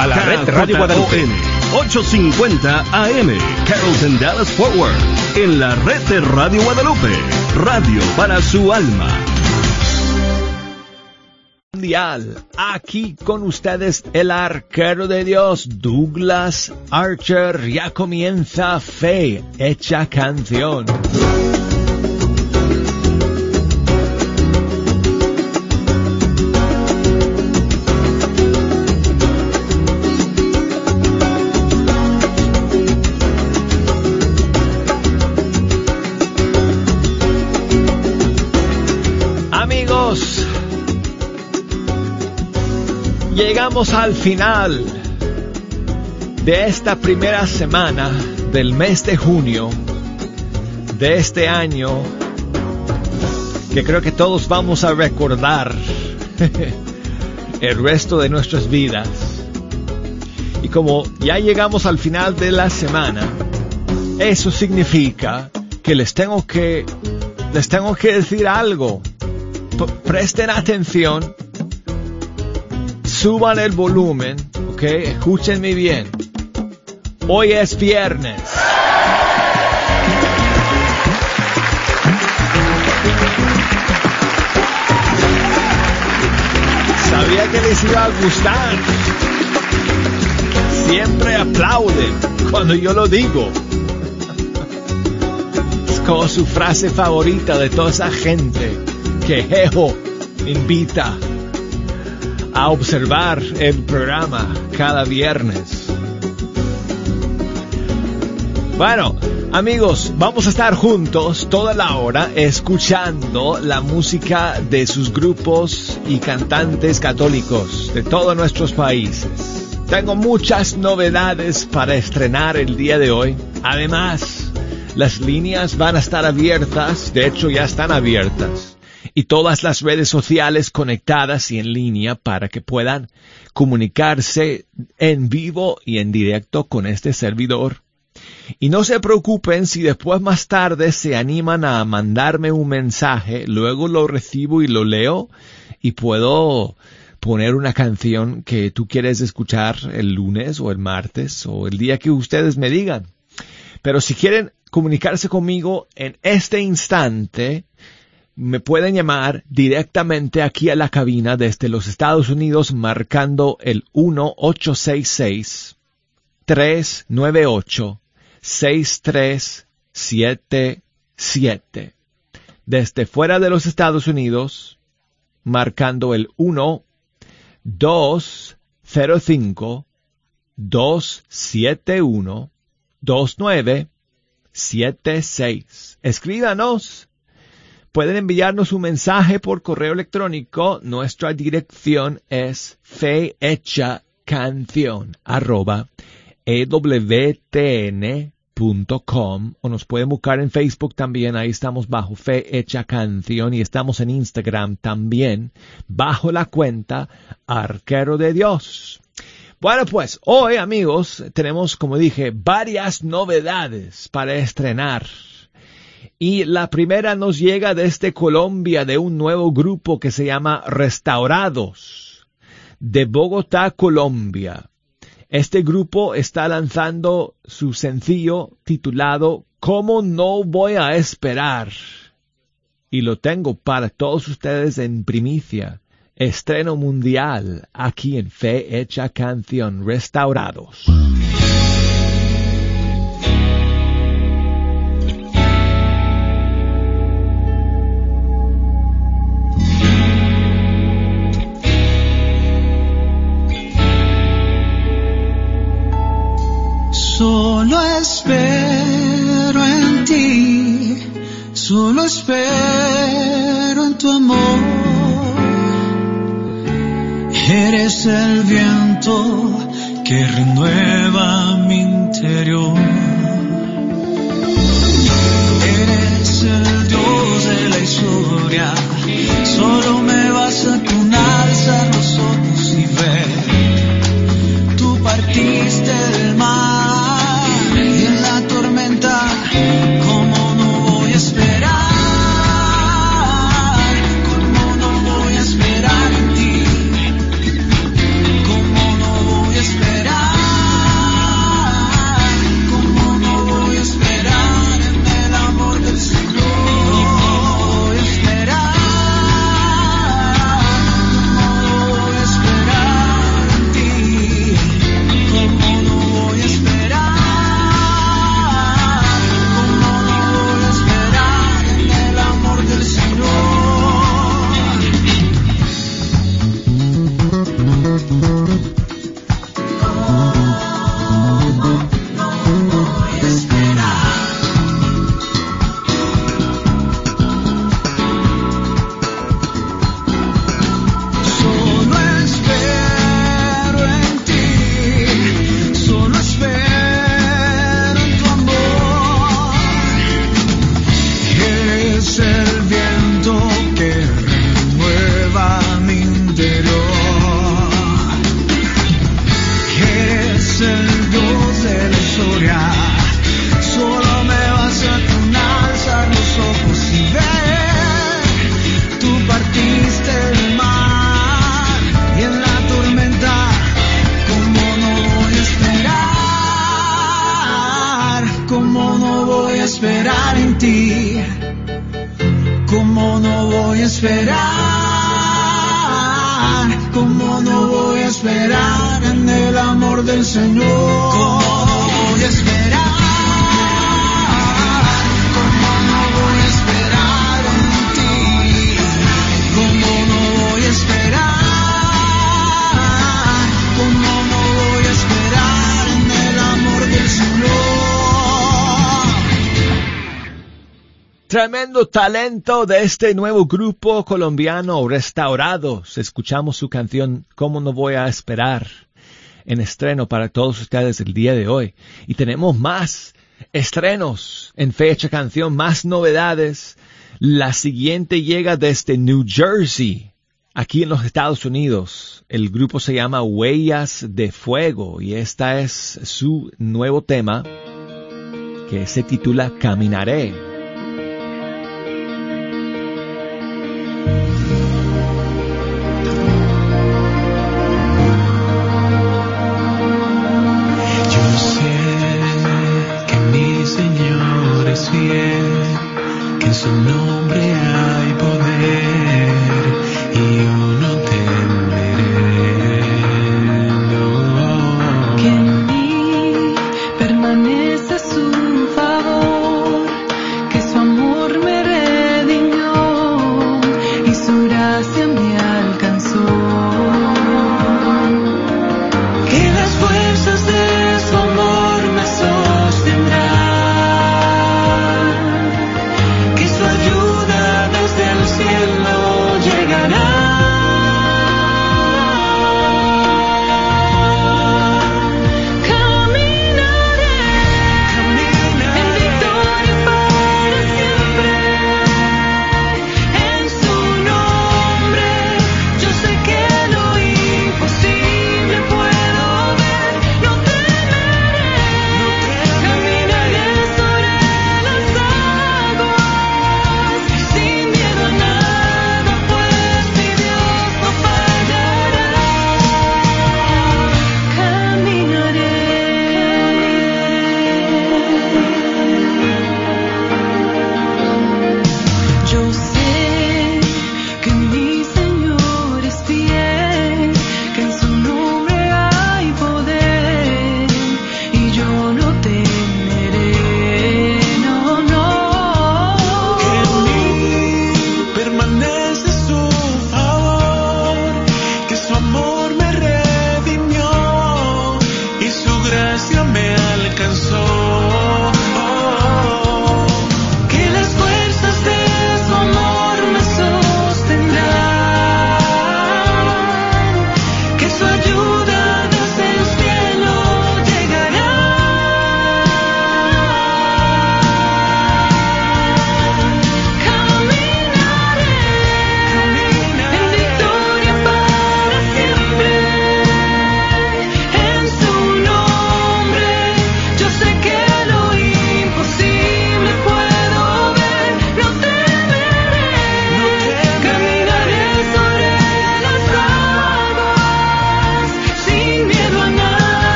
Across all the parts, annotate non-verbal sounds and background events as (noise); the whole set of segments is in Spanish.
a la red Radio Guadalupe. 850 AM, Carrollton Dallas Forward, en la red de Radio Guadalupe, radio para su alma. Mundial, aquí con ustedes el arquero de Dios, Douglas Archer, ya comienza Fe Hecha Canción. Llegamos al final de esta primera semana del mes de junio de este año que creo que todos vamos a recordar (laughs) el resto de nuestras vidas. Y como ya llegamos al final de la semana, eso significa que les tengo que les tengo que decir algo. presten atención suban el volumen, ok, escúchenme bien. Hoy es viernes. Sabía que les iba a gustar. Siempre aplauden cuando yo lo digo. Es como su frase favorita de toda esa gente que Jeho invita a observar el programa cada viernes. Bueno, amigos, vamos a estar juntos toda la hora escuchando la música de sus grupos y cantantes católicos de todos nuestros países. Tengo muchas novedades para estrenar el día de hoy. Además, las líneas van a estar abiertas, de hecho ya están abiertas y todas las redes sociales conectadas y en línea para que puedan comunicarse en vivo y en directo con este servidor. Y no se preocupen si después más tarde se animan a mandarme un mensaje, luego lo recibo y lo leo y puedo poner una canción que tú quieres escuchar el lunes o el martes o el día que ustedes me digan. Pero si quieren comunicarse conmigo en este instante, me pueden llamar directamente aquí a la cabina desde los Estados Unidos marcando el 1-866-398-6377. Desde fuera de los Estados Unidos marcando el 1-205-271-2976. Escríbanos Pueden enviarnos un mensaje por correo electrónico. Nuestra dirección es fehechacanción arroba ewtn.com o nos pueden buscar en Facebook también. Ahí estamos bajo Fe Hecha Canción y estamos en Instagram también bajo la cuenta Arquero de Dios. Bueno, pues hoy amigos tenemos, como dije, varias novedades para estrenar y la primera nos llega desde Colombia de un nuevo grupo que se llama Restaurados, de Bogotá, Colombia. Este grupo está lanzando su sencillo titulado ¿Cómo no voy a esperar? Y lo tengo para todos ustedes en primicia. Estreno mundial aquí en Fe Hecha Canción Restaurados. Solo espero en ti, solo espero en tu amor. Eres el viento que renueva mi interior. Eres el Dios de la historia, solo me basta con alzar los ojos y ver. Tú partiste Tremendo talento de este nuevo grupo colombiano Restaurados. Escuchamos su canción ¿Cómo no voy a esperar? en estreno para todos ustedes el día de hoy. Y tenemos más estrenos en fecha canción, más novedades. La siguiente llega desde New Jersey, aquí en los Estados Unidos. El grupo se llama Huellas de Fuego y esta es su nuevo tema que se titula Caminaré.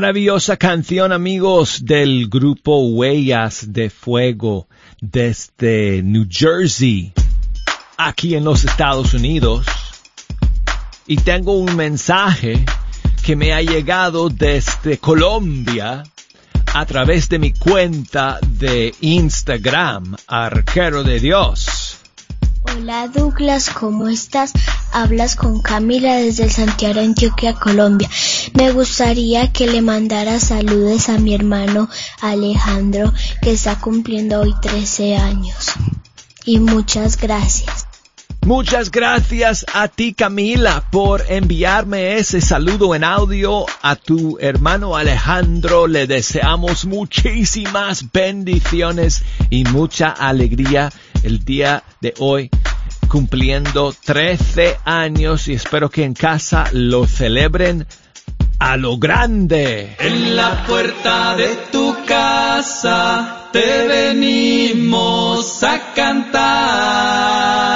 Maravillosa canción amigos del grupo Huellas de Fuego desde New Jersey, aquí en los Estados Unidos. Y tengo un mensaje que me ha llegado desde Colombia a través de mi cuenta de Instagram, Arquero de Dios. Hola Douglas, ¿cómo estás? Hablas con Camila desde Santiago, Antioquia, Colombia. Me gustaría que le mandara saludos a mi hermano Alejandro, que está cumpliendo hoy 13 años. Y muchas gracias. Muchas gracias a ti Camila por enviarme ese saludo en audio a tu hermano Alejandro. Le deseamos muchísimas bendiciones y mucha alegría el día de hoy cumpliendo 13 años y espero que en casa lo celebren a lo grande. En la puerta de tu casa te venimos a cantar.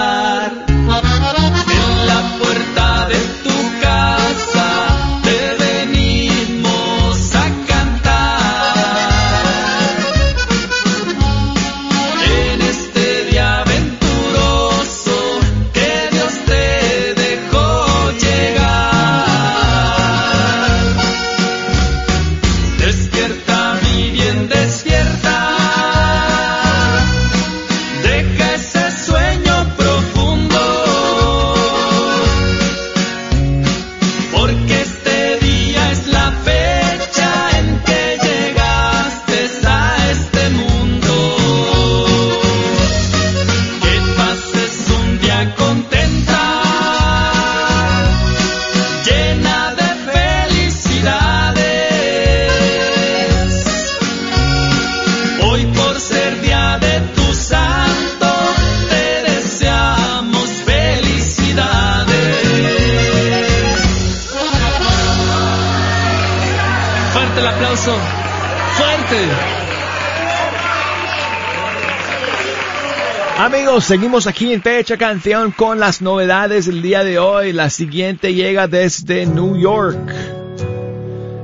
Seguimos aquí en Fecha Canción con las novedades del día de hoy. La siguiente llega desde New York.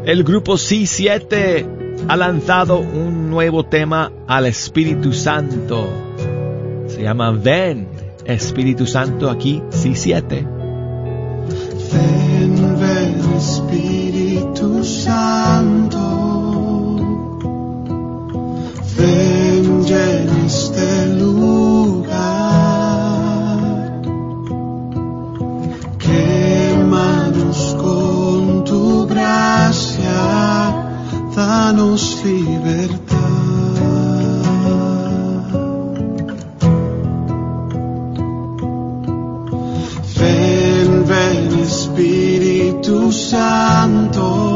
El grupo C7 ha lanzado un nuevo tema al Espíritu Santo. Se llama Ven, Espíritu Santo, aquí C7. Ven, ven, Espíritu Santo. Danos libertad. Ven, ven Espíritu Santo,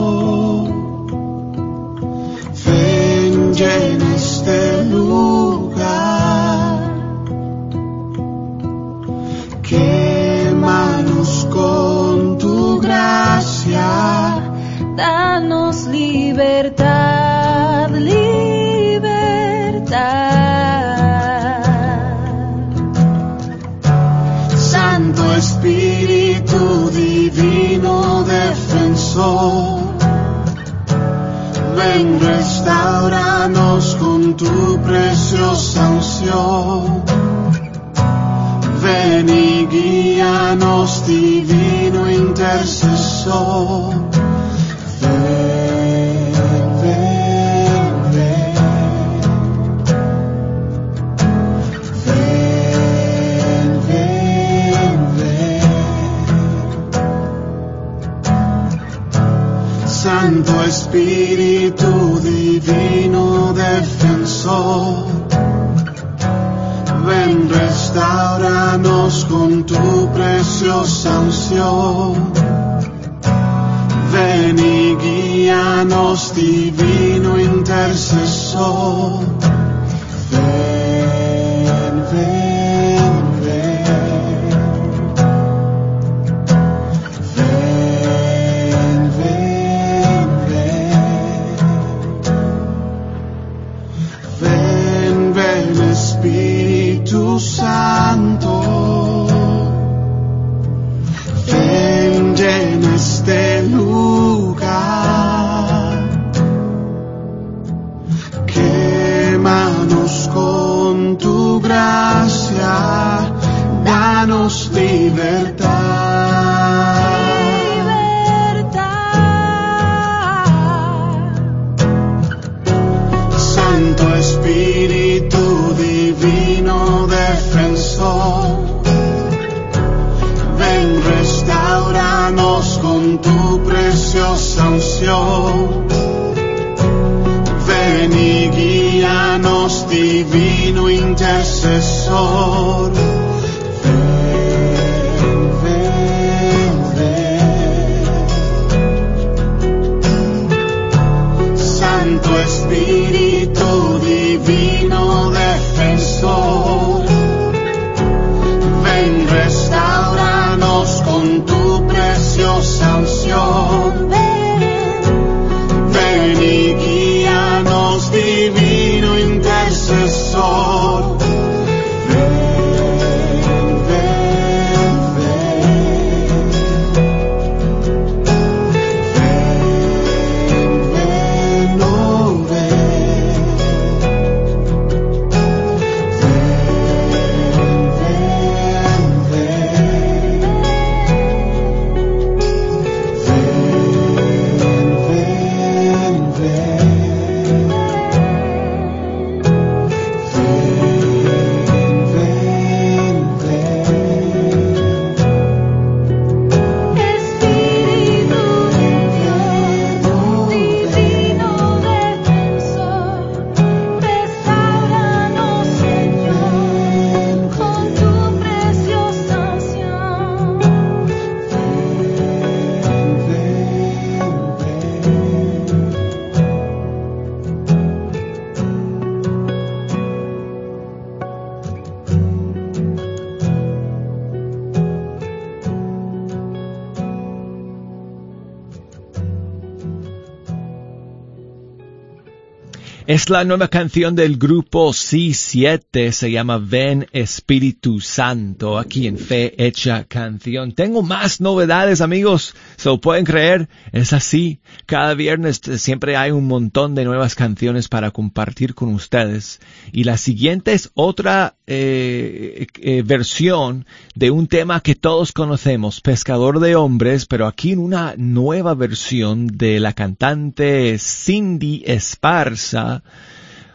Es la nueva canción del grupo C7, se llama Ven Espíritu Santo, aquí en Fe Hecha Canción. Tengo más novedades amigos, se lo pueden creer, es así. Cada viernes siempre hay un montón de nuevas canciones para compartir con ustedes. Y la siguiente es otra eh, eh, versión de un tema que todos conocemos, Pescador de Hombres, pero aquí en una nueva versión de la cantante Cindy Esparza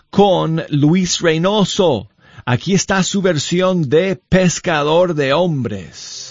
con Luis Reynoso. Aquí está su versión de Pescador de Hombres.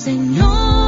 Señor,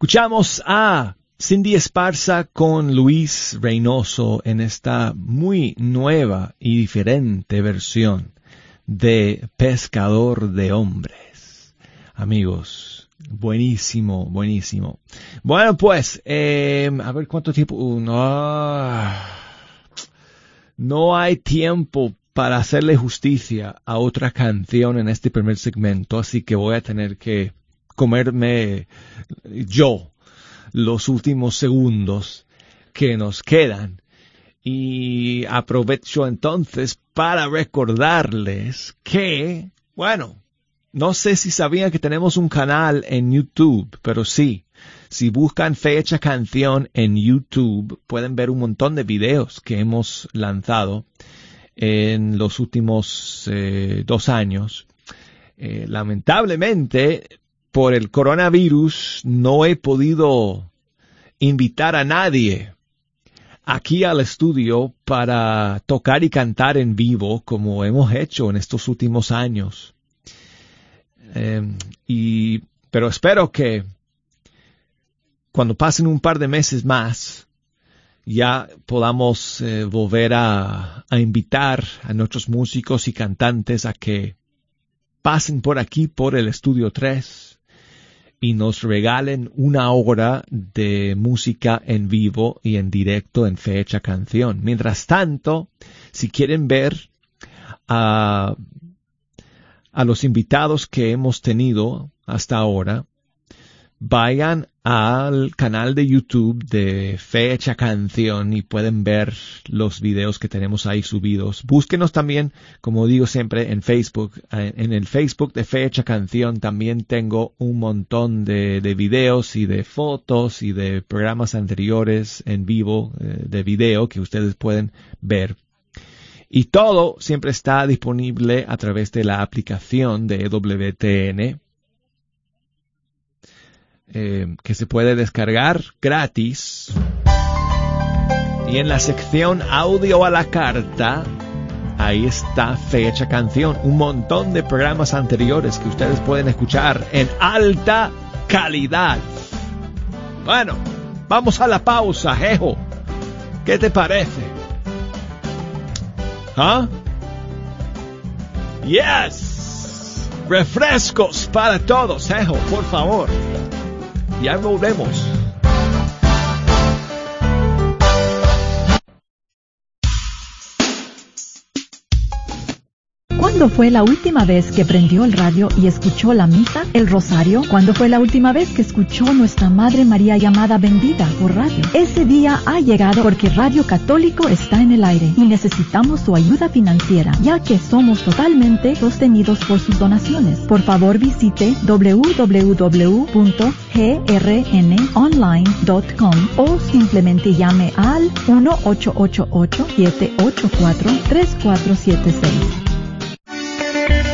Escuchamos a Cindy Esparza con Luis Reynoso en esta muy nueva y diferente versión de Pescador de Hombres. Amigos, buenísimo, buenísimo. Bueno, pues, eh, a ver cuánto tiempo. uh, no, no hay tiempo para hacerle justicia a otra canción en este primer segmento, así que voy a tener que comerme yo los últimos segundos que nos quedan. Y aprovecho entonces para recordarles que, bueno, no sé si sabían que tenemos un canal en YouTube, pero sí, si buscan fecha canción en YouTube, pueden ver un montón de videos que hemos lanzado en los últimos eh, dos años. Eh, lamentablemente, por el coronavirus, no he podido invitar a nadie aquí al estudio para tocar y cantar en vivo como hemos hecho en estos últimos años. Eh, y, pero espero que cuando pasen un par de meses más, ya podamos eh, volver a, a invitar a nuestros músicos y cantantes a que pasen por aquí, por el estudio 3, y nos regalen una hora de música en vivo y en directo en fecha canción. Mientras tanto, si quieren ver a, a los invitados que hemos tenido hasta ahora, vayan al canal de YouTube de Fecha Canción y pueden ver los videos que tenemos ahí subidos. Búsquenos también, como digo siempre, en Facebook. En el Facebook de Fecha Canción también tengo un montón de, de videos y de fotos y de programas anteriores en vivo eh, de video que ustedes pueden ver. Y todo siempre está disponible a través de la aplicación de WTN eh, que se puede descargar gratis. Y en la sección audio a la carta, ahí está fecha canción. Un montón de programas anteriores que ustedes pueden escuchar en alta calidad. Bueno, vamos a la pausa, Jejo. ¿Qué te parece? ¿Ah? Yes. Refrescos para todos, Jejo, por favor. Ya volvemos. ¿Cuándo fue la última vez que prendió el radio y escuchó la misa, el rosario? ¿Cuándo fue la última vez que escuchó nuestra Madre María llamada bendita por radio? Ese día ha llegado porque Radio Católico está en el aire y necesitamos su ayuda financiera, ya que somos totalmente sostenidos por sus donaciones. Por favor visite www.grnonline.com o simplemente llame al 1-888-784-3476.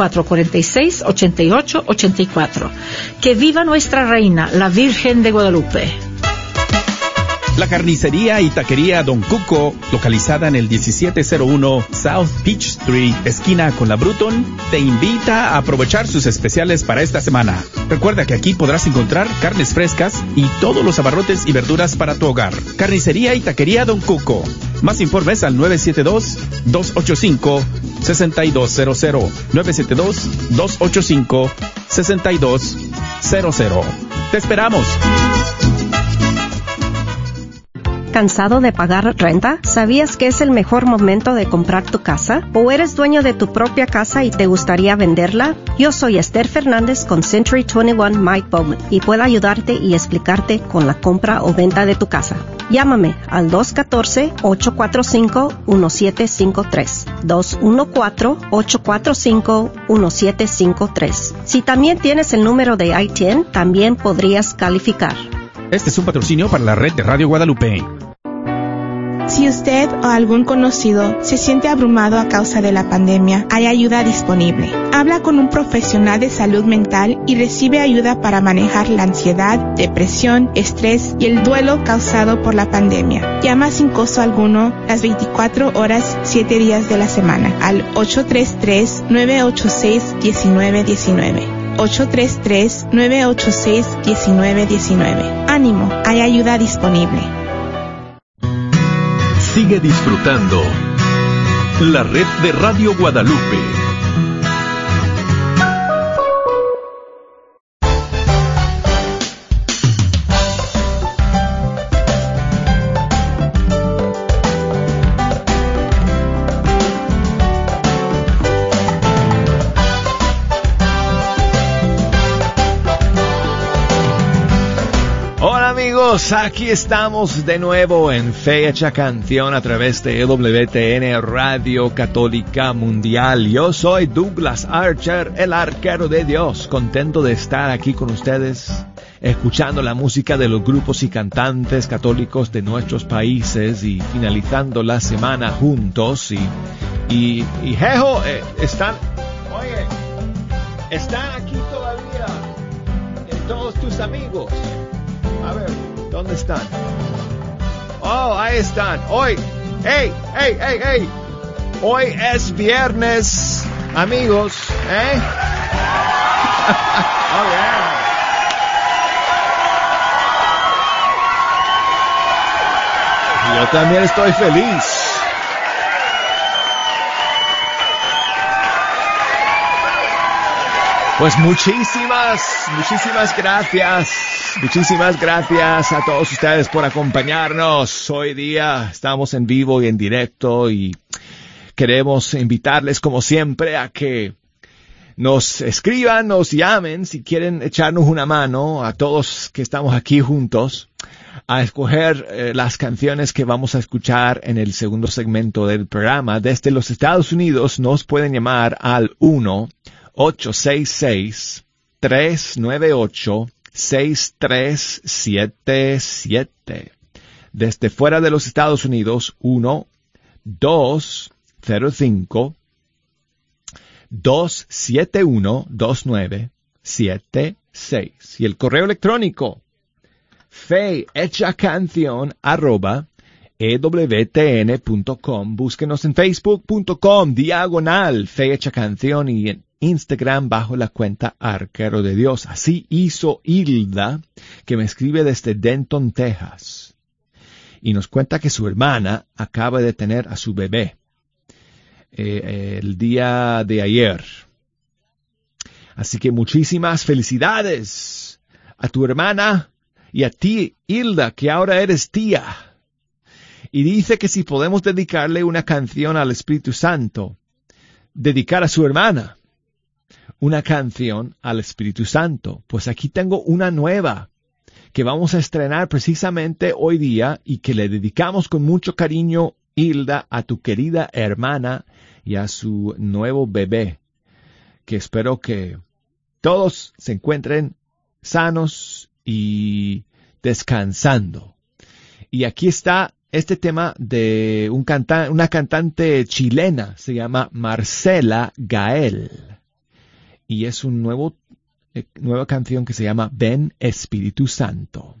446-8884. Que viva nuestra reina, la Virgen de Guadalupe. La carnicería y taquería Don Cuco, localizada en el 1701 South Peach Street, esquina con la Bruton, te invita a aprovechar sus especiales para esta semana. Recuerda que aquí podrás encontrar carnes frescas y todos los abarrotes y verduras para tu hogar. Carnicería y taquería Don Cuco. Más informes al 972-285-6200. 972-285-6200. Te esperamos. ¿Cansado de pagar renta? ¿Sabías que es el mejor momento de comprar tu casa? ¿O eres dueño de tu propia casa y te gustaría venderla? Yo soy Esther Fernández con Century 21 Mike Bowman y puedo ayudarte y explicarte con la compra o venta de tu casa. Llámame al 214-845-1753. 214-845-1753. Si también tienes el número de ITIN, también podrías calificar. Este es un patrocinio para la red de Radio Guadalupe. Si usted o algún conocido se siente abrumado a causa de la pandemia, hay ayuda disponible. Habla con un profesional de salud mental y recibe ayuda para manejar la ansiedad, depresión, estrés y el duelo causado por la pandemia. Llama sin costo alguno las 24 horas, 7 días de la semana al 833-986-1919. 833-986-1919. Ánimo, hay ayuda disponible. Sigue disfrutando la red de Radio Guadalupe. Amigos, aquí estamos de nuevo en Fecha Canción a través de WTN Radio Católica Mundial. Yo soy Douglas Archer, el arquero de Dios, contento de estar aquí con ustedes, escuchando la música de los grupos y cantantes católicos de nuestros países y finalizando la semana juntos. Y, y, y Jejo, eh, están, oye, están aquí todavía eh, todos tus amigos. A ver, ¿dónde están? Oh, ahí están. Hoy, hey, hey, hey, hey. Hoy es viernes, amigos, ¿eh? (laughs) oh, yeah. Yo también estoy feliz. Pues muchísimas, muchísimas gracias. Muchísimas gracias a todos ustedes por acompañarnos. Hoy día estamos en vivo y en directo y queremos invitarles como siempre a que nos escriban, nos llamen si quieren echarnos una mano a todos que estamos aquí juntos a escoger eh, las canciones que vamos a escuchar en el segundo segmento del programa. Desde los Estados Unidos nos pueden llamar al 1 866 398 6377. Desde fuera de los Estados Unidos, 1 205 271 2976. Y el correo electrónico fe hecha arroba ewtn.com. Búsquenos en facebook.com diagonal fe canción y en Instagram bajo la cuenta Arquero de Dios. Así hizo Hilda, que me escribe desde Denton, Texas. Y nos cuenta que su hermana acaba de tener a su bebé eh, el día de ayer. Así que muchísimas felicidades a tu hermana y a ti, Hilda, que ahora eres tía. Y dice que si podemos dedicarle una canción al Espíritu Santo, dedicar a su hermana una canción al Espíritu Santo. Pues aquí tengo una nueva que vamos a estrenar precisamente hoy día y que le dedicamos con mucho cariño, Hilda, a tu querida hermana y a su nuevo bebé, que espero que todos se encuentren sanos y descansando. Y aquí está este tema de un una cantante chilena, se llama Marcela Gael. Y es un nuevo, eh, nueva canción que se llama Ven Espíritu Santo.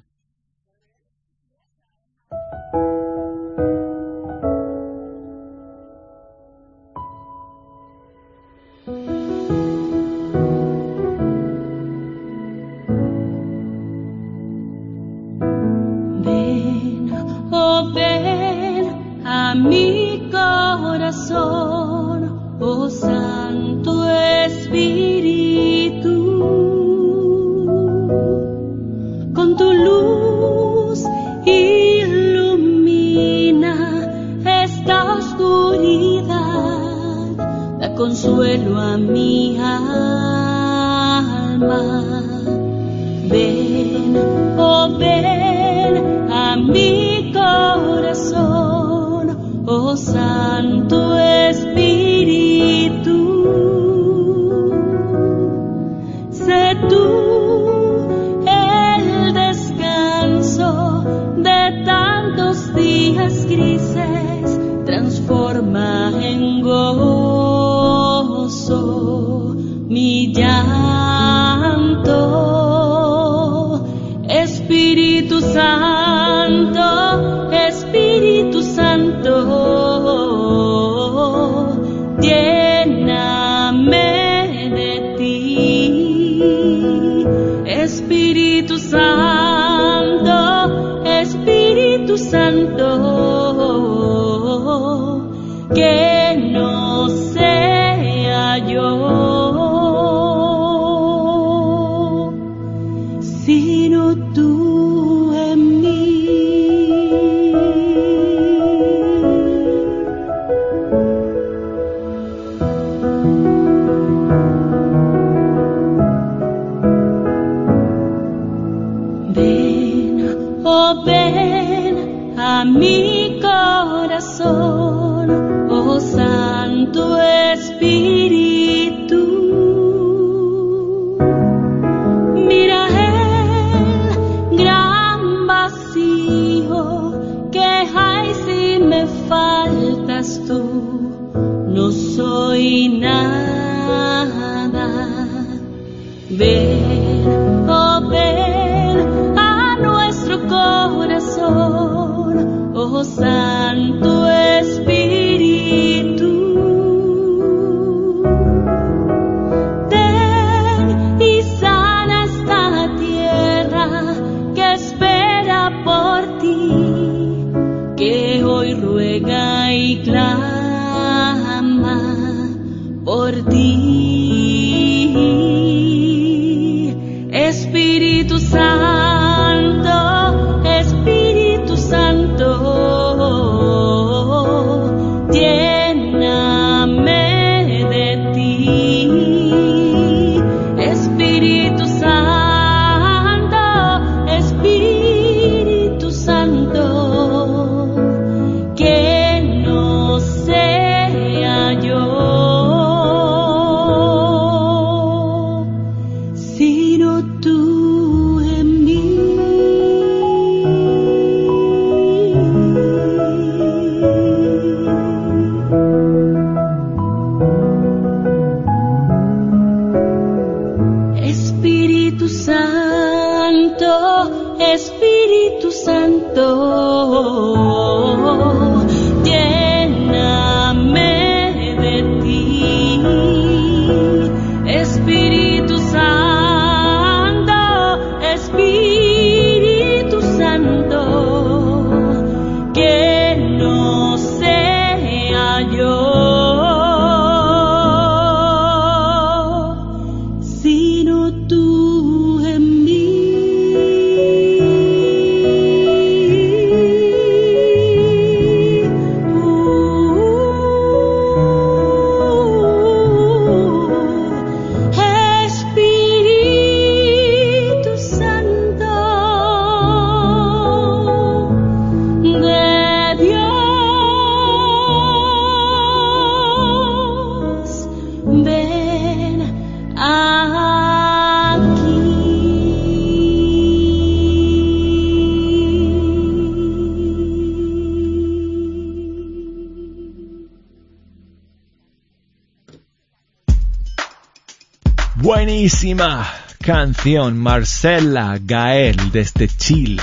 Buenísima canción, Marcela Gael desde Chile.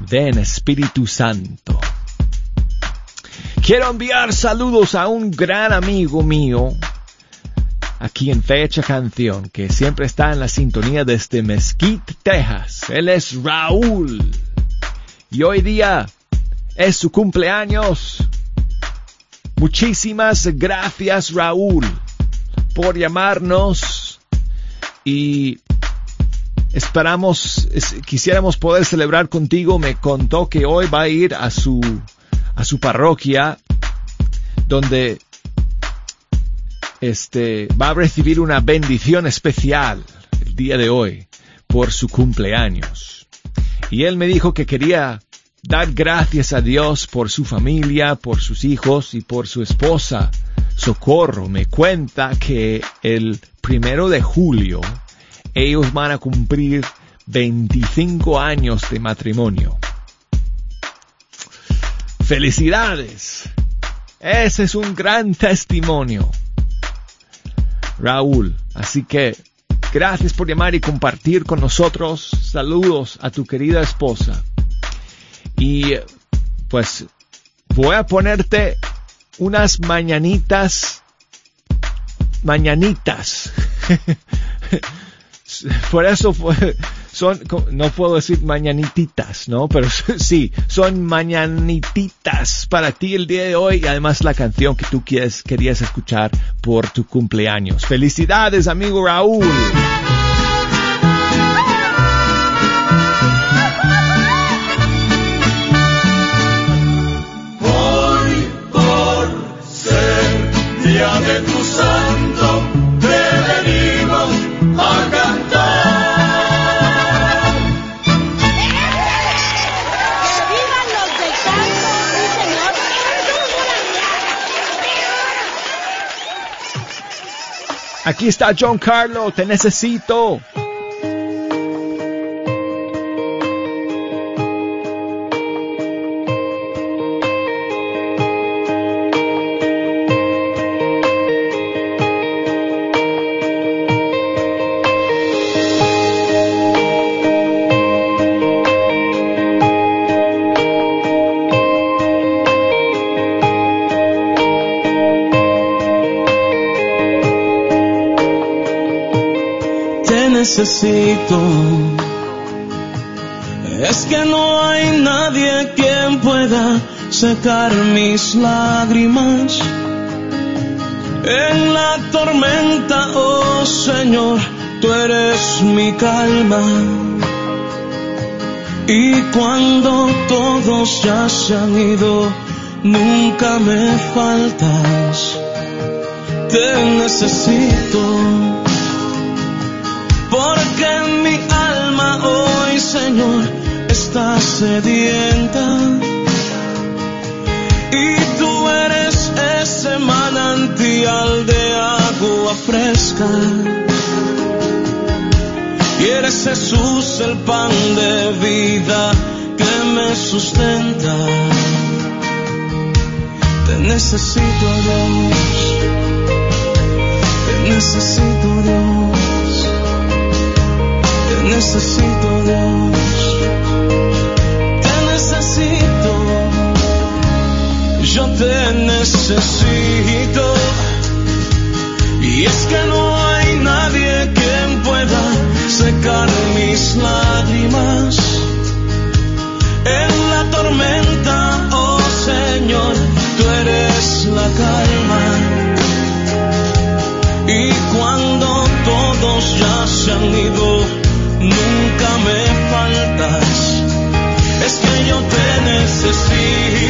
Ven Espíritu Santo. Quiero enviar saludos a un gran amigo mío aquí en Fecha Canción que siempre está en la sintonía desde Mesquite, Texas. Él es Raúl. Y hoy día es su cumpleaños. Muchísimas gracias Raúl por llamarnos y esperamos, es- quisiéramos poder celebrar contigo. Me contó que hoy va a ir a su, a su parroquia donde este, va a recibir una bendición especial el día de hoy por su cumpleaños. Y él me dijo que quería dar gracias a Dios por su familia, por sus hijos y por su esposa. Socorro me cuenta que el primero de julio ellos van a cumplir 25 años de matrimonio. Felicidades. Ese es un gran testimonio. Raúl, Así que gracias por llamar y compartir con nosotros. Saludos a tu querida esposa. Y pues voy a ponerte unas mañanitas, mañanitas. (laughs) Por eso son, no puedo decir mañanititas, ¿no? Pero (laughs) sí, son mañanititas para ti el día de hoy y además la canción que tú quieres, querías escuchar por tu cumpleaños. Felicidades, amigo Raúl. Aquí está John Carlo, te necesito. Te necesito. Es que no hay nadie quien pueda secar mis lágrimas. En la tormenta, oh Señor, tú eres mi calma. Y cuando todos ya se han ido, nunca me faltas. Te necesito porque mi alma hoy, Señor, está sedienta. Y tú eres ese manantial de agua fresca. Y eres Jesús el pan de vida que me sustenta. Te necesito, Dios. Te necesito, Dios. Necesito, Dios. Te necesito. Yo te necesito. Y es que no hay nadie quien pueda secar mis lágrimas. En la tormenta, oh Señor, tú eres la calma. he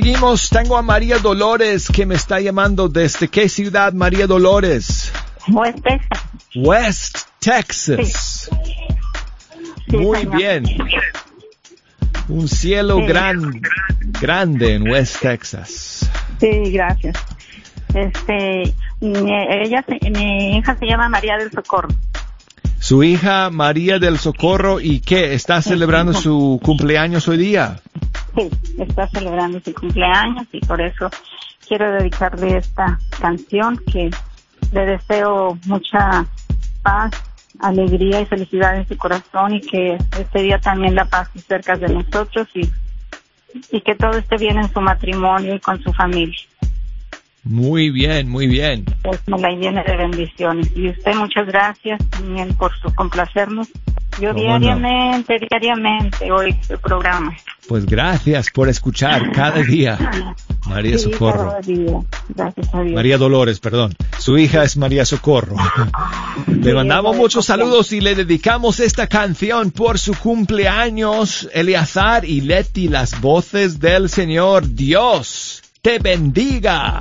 Seguimos, tengo a María Dolores que me está llamando desde qué ciudad, María Dolores? West Texas. West Texas. Sí, Muy señor. bien. Un cielo Sí. gran, grande en West Texas. Sí, gracias. Este, ella, mi hija se llama María del Socorro. Su hija María del Socorro y qué, está celebrando su cumpleaños hoy día. Sí, está celebrando su cumpleaños y por eso quiero dedicarle esta canción que le deseo mucha paz, alegría y felicidad en su corazón y que este día también la paz esté cerca de nosotros y, y que todo esté bien en su matrimonio y con su familia. Muy bien, muy bien. Pues me la llene de bendiciones. Y usted muchas gracias también por su complacernos. Yo diariamente, diariamente oigo el programa. Pues gracias por escuchar cada día. (laughs) María Sí, Socorro. cada día. Gracias a Dios. María Dolores, perdón. Su hija es María Socorro. (laughs) Le mandamos muchos saludos y le dedicamos esta canción por su cumpleaños. Eleazar y Leti, las voces del Señor. Dios te bendiga.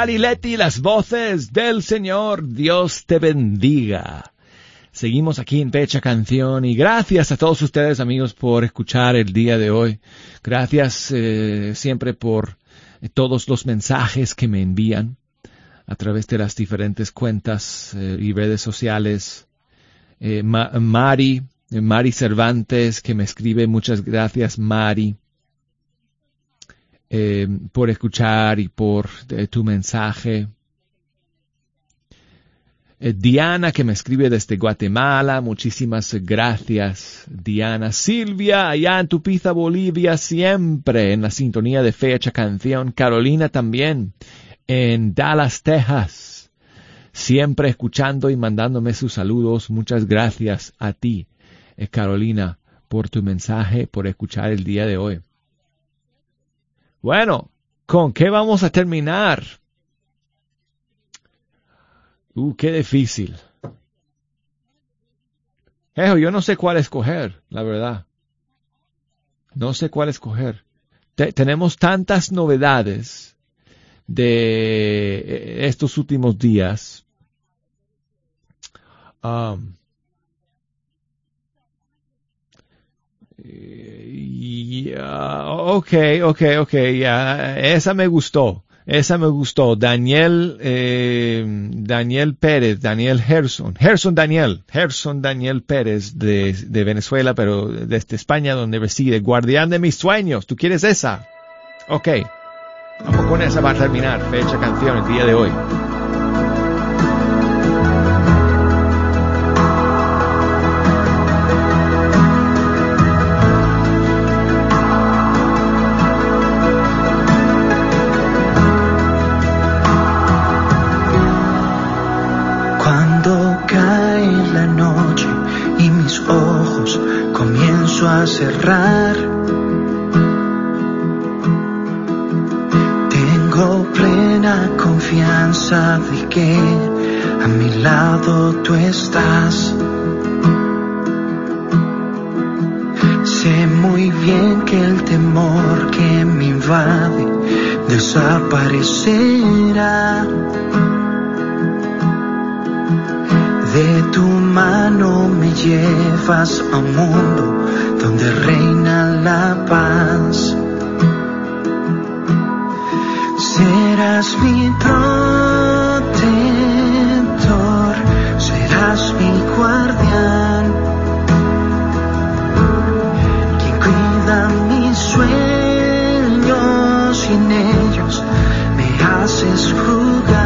Eleazar y Leti, las voces del Señor. Dios te bendiga. Seguimos aquí en Pecha Canción y gracias a todos ustedes amigos por escuchar el día de hoy. Gracias eh, siempre por eh, todos los mensajes que me envían a través de las diferentes cuentas eh, y redes sociales. Ma- Mari, Mari Cervantes que me escribe, muchas gracias Mari eh, por escuchar y por eh, tu mensaje. Eh, Diana, que me escribe desde Guatemala, muchísimas gracias, Diana. Silvia, allá en Tupiza, Bolivia, siempre en la sintonía de Fecha Canción. Carolina también, en Dallas, Texas, siempre escuchando y mandándome sus saludos. Muchas gracias a ti, Carolina, por tu mensaje, por escuchar el día de hoy. Bueno, ¿con qué vamos a terminar? Uh, qué difícil. Ejo, yo no sé cuál escoger, la verdad. No sé cuál escoger. Te- tenemos tantas novedades de eh, estos últimos días. Um, y, ah, ok, ok, ok, ya, esa me gustó. Esa me gustó. Daniel, eh, Daniel Pérez, Daniel Gerson, Gerson Daniel, Gerson Daniel Pérez de, de Venezuela, pero desde España donde reside. Guardián de mis sueños. ¿Tú quieres esa? Ok. Vamos con esa para terminar. Fecha canción el día de hoy. Cerrar, tengo plena confianza de que a mi lado tú estás. Sé muy bien que el temor que me invade desaparecerá. De tu mano me llevas a un mundo donde reina la paz. Serás mi protector, serás mi guardián, quien cuida mis sueños y en ellos me haces jugar.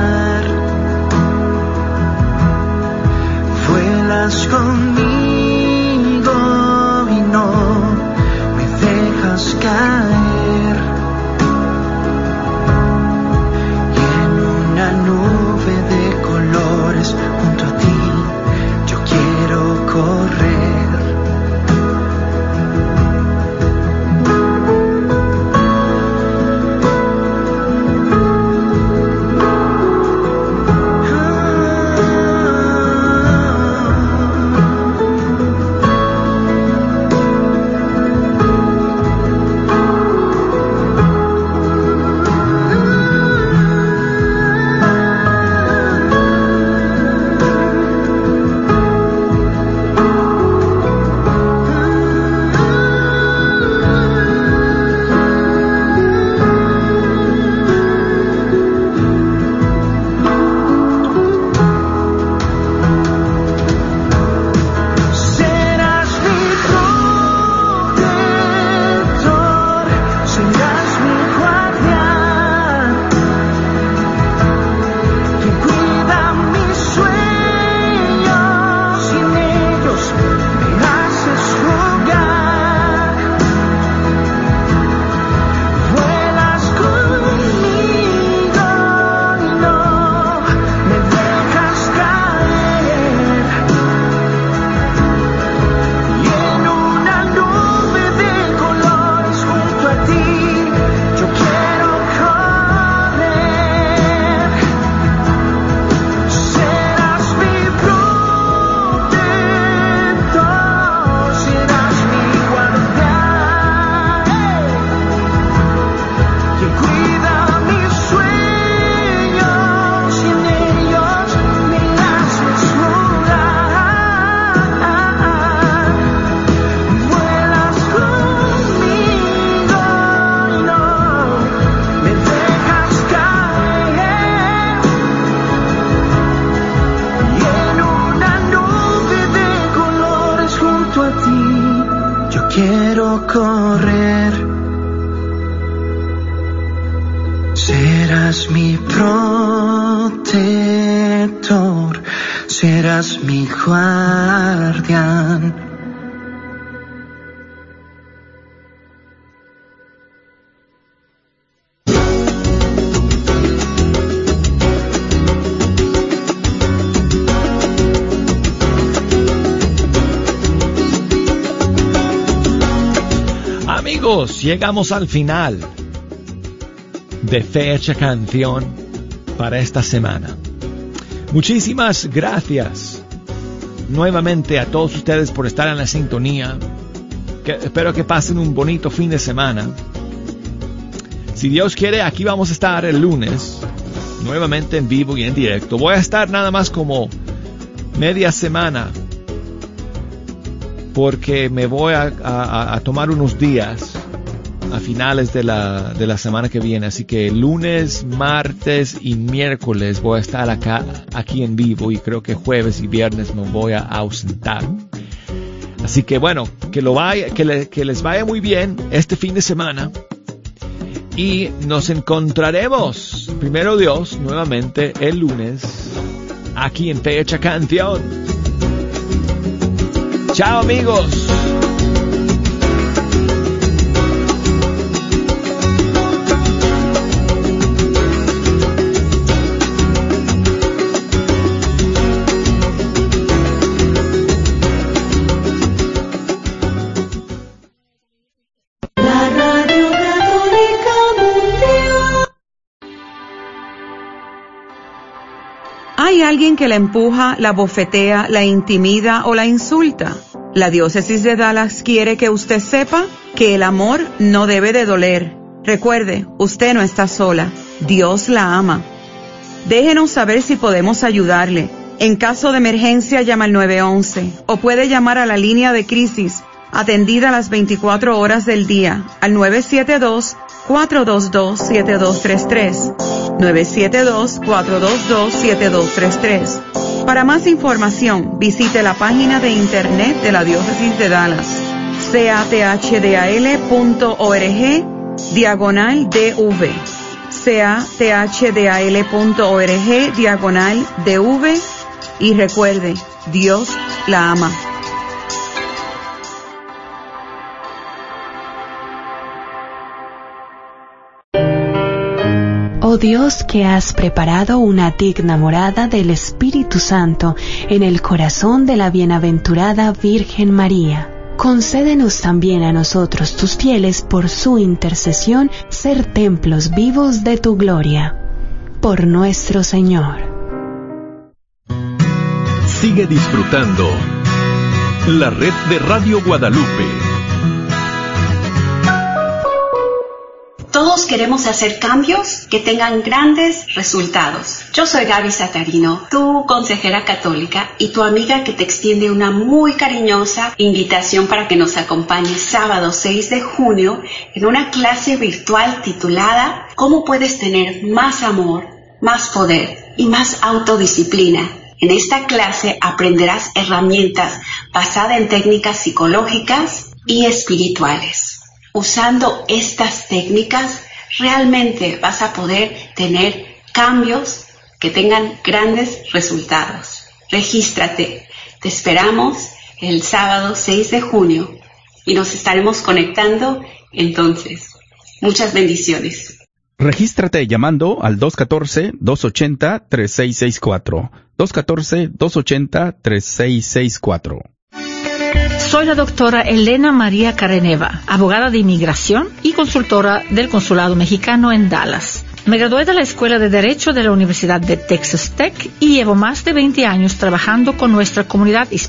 Llegamos al final de Fecha Canción para esta semana. Muchísimas gracias nuevamente a todos ustedes por estar en la sintonía. Que, espero que pasen un bonito fin de semana. Si Dios quiere, aquí vamos a estar el lunes, nuevamente en vivo y en directo. Voy a estar nada más como media semana porque me voy a, tomar unos días a finales de la, de la semana que viene. Así que lunes, martes y miércoles voy a estar acá, aquí en vivo y creo que jueves y viernes me voy a ausentar. Así que bueno, que, lo vaya, que, le, que les vaya muy bien este fin de semana. Y nos encontraremos, primero Dios, nuevamente el lunes, aquí en Fecha Canción. Chao amigos. Alguien que la empuja, la bofetea, la intimida o la insulta. La diócesis de Dallas quiere que usted sepa que el amor no debe de doler. Recuerde, usted no está sola. Dios la ama. Déjenos saber si podemos ayudarle. En caso de emergencia llama al 911 o puede llamar a la línea de crisis atendida las 24 horas del día al 972-422-7233. 972-422-7233. Para más información, visite la página de internet de la Diócesis de Dallas, cathdal.org, diagonal DV. cathdal.org, diagonal DV. Y recuerde, Dios la ama. Dios que has preparado una digna morada del Espíritu Santo en el corazón de la bienaventurada Virgen María. Concédenos también a nosotros, tus fieles, por su intercesión, ser templos vivos de tu gloria. Por nuestro Señor. Sigue disfrutando la red de Radio Guadalupe. Todos queremos hacer cambios que tengan grandes resultados. Yo soy Gaby Satarino, tu consejera católica y tu amiga que te extiende una muy cariñosa invitación para que nos acompañes sábado 6 de junio en una clase virtual titulada ¿Cómo puedes tener más amor, más poder y más autodisciplina? En esta clase aprenderás herramientas basadas en técnicas psicológicas y espirituales. Usando estas técnicas, realmente vas a poder tener cambios que tengan grandes resultados. Regístrate. Te esperamos el sábado 6 de junio y nos estaremos conectando entonces. Muchas bendiciones. Regístrate llamando al 214-280-3664. 214-280-3664. Soy la doctora Elena María Careneva, abogada de inmigración y consultora del Consulado Mexicano en Dallas. Me gradué de la Escuela de Derecho de la Universidad de Texas Tech y llevo más de 20 años trabajando con nuestra comunidad hispana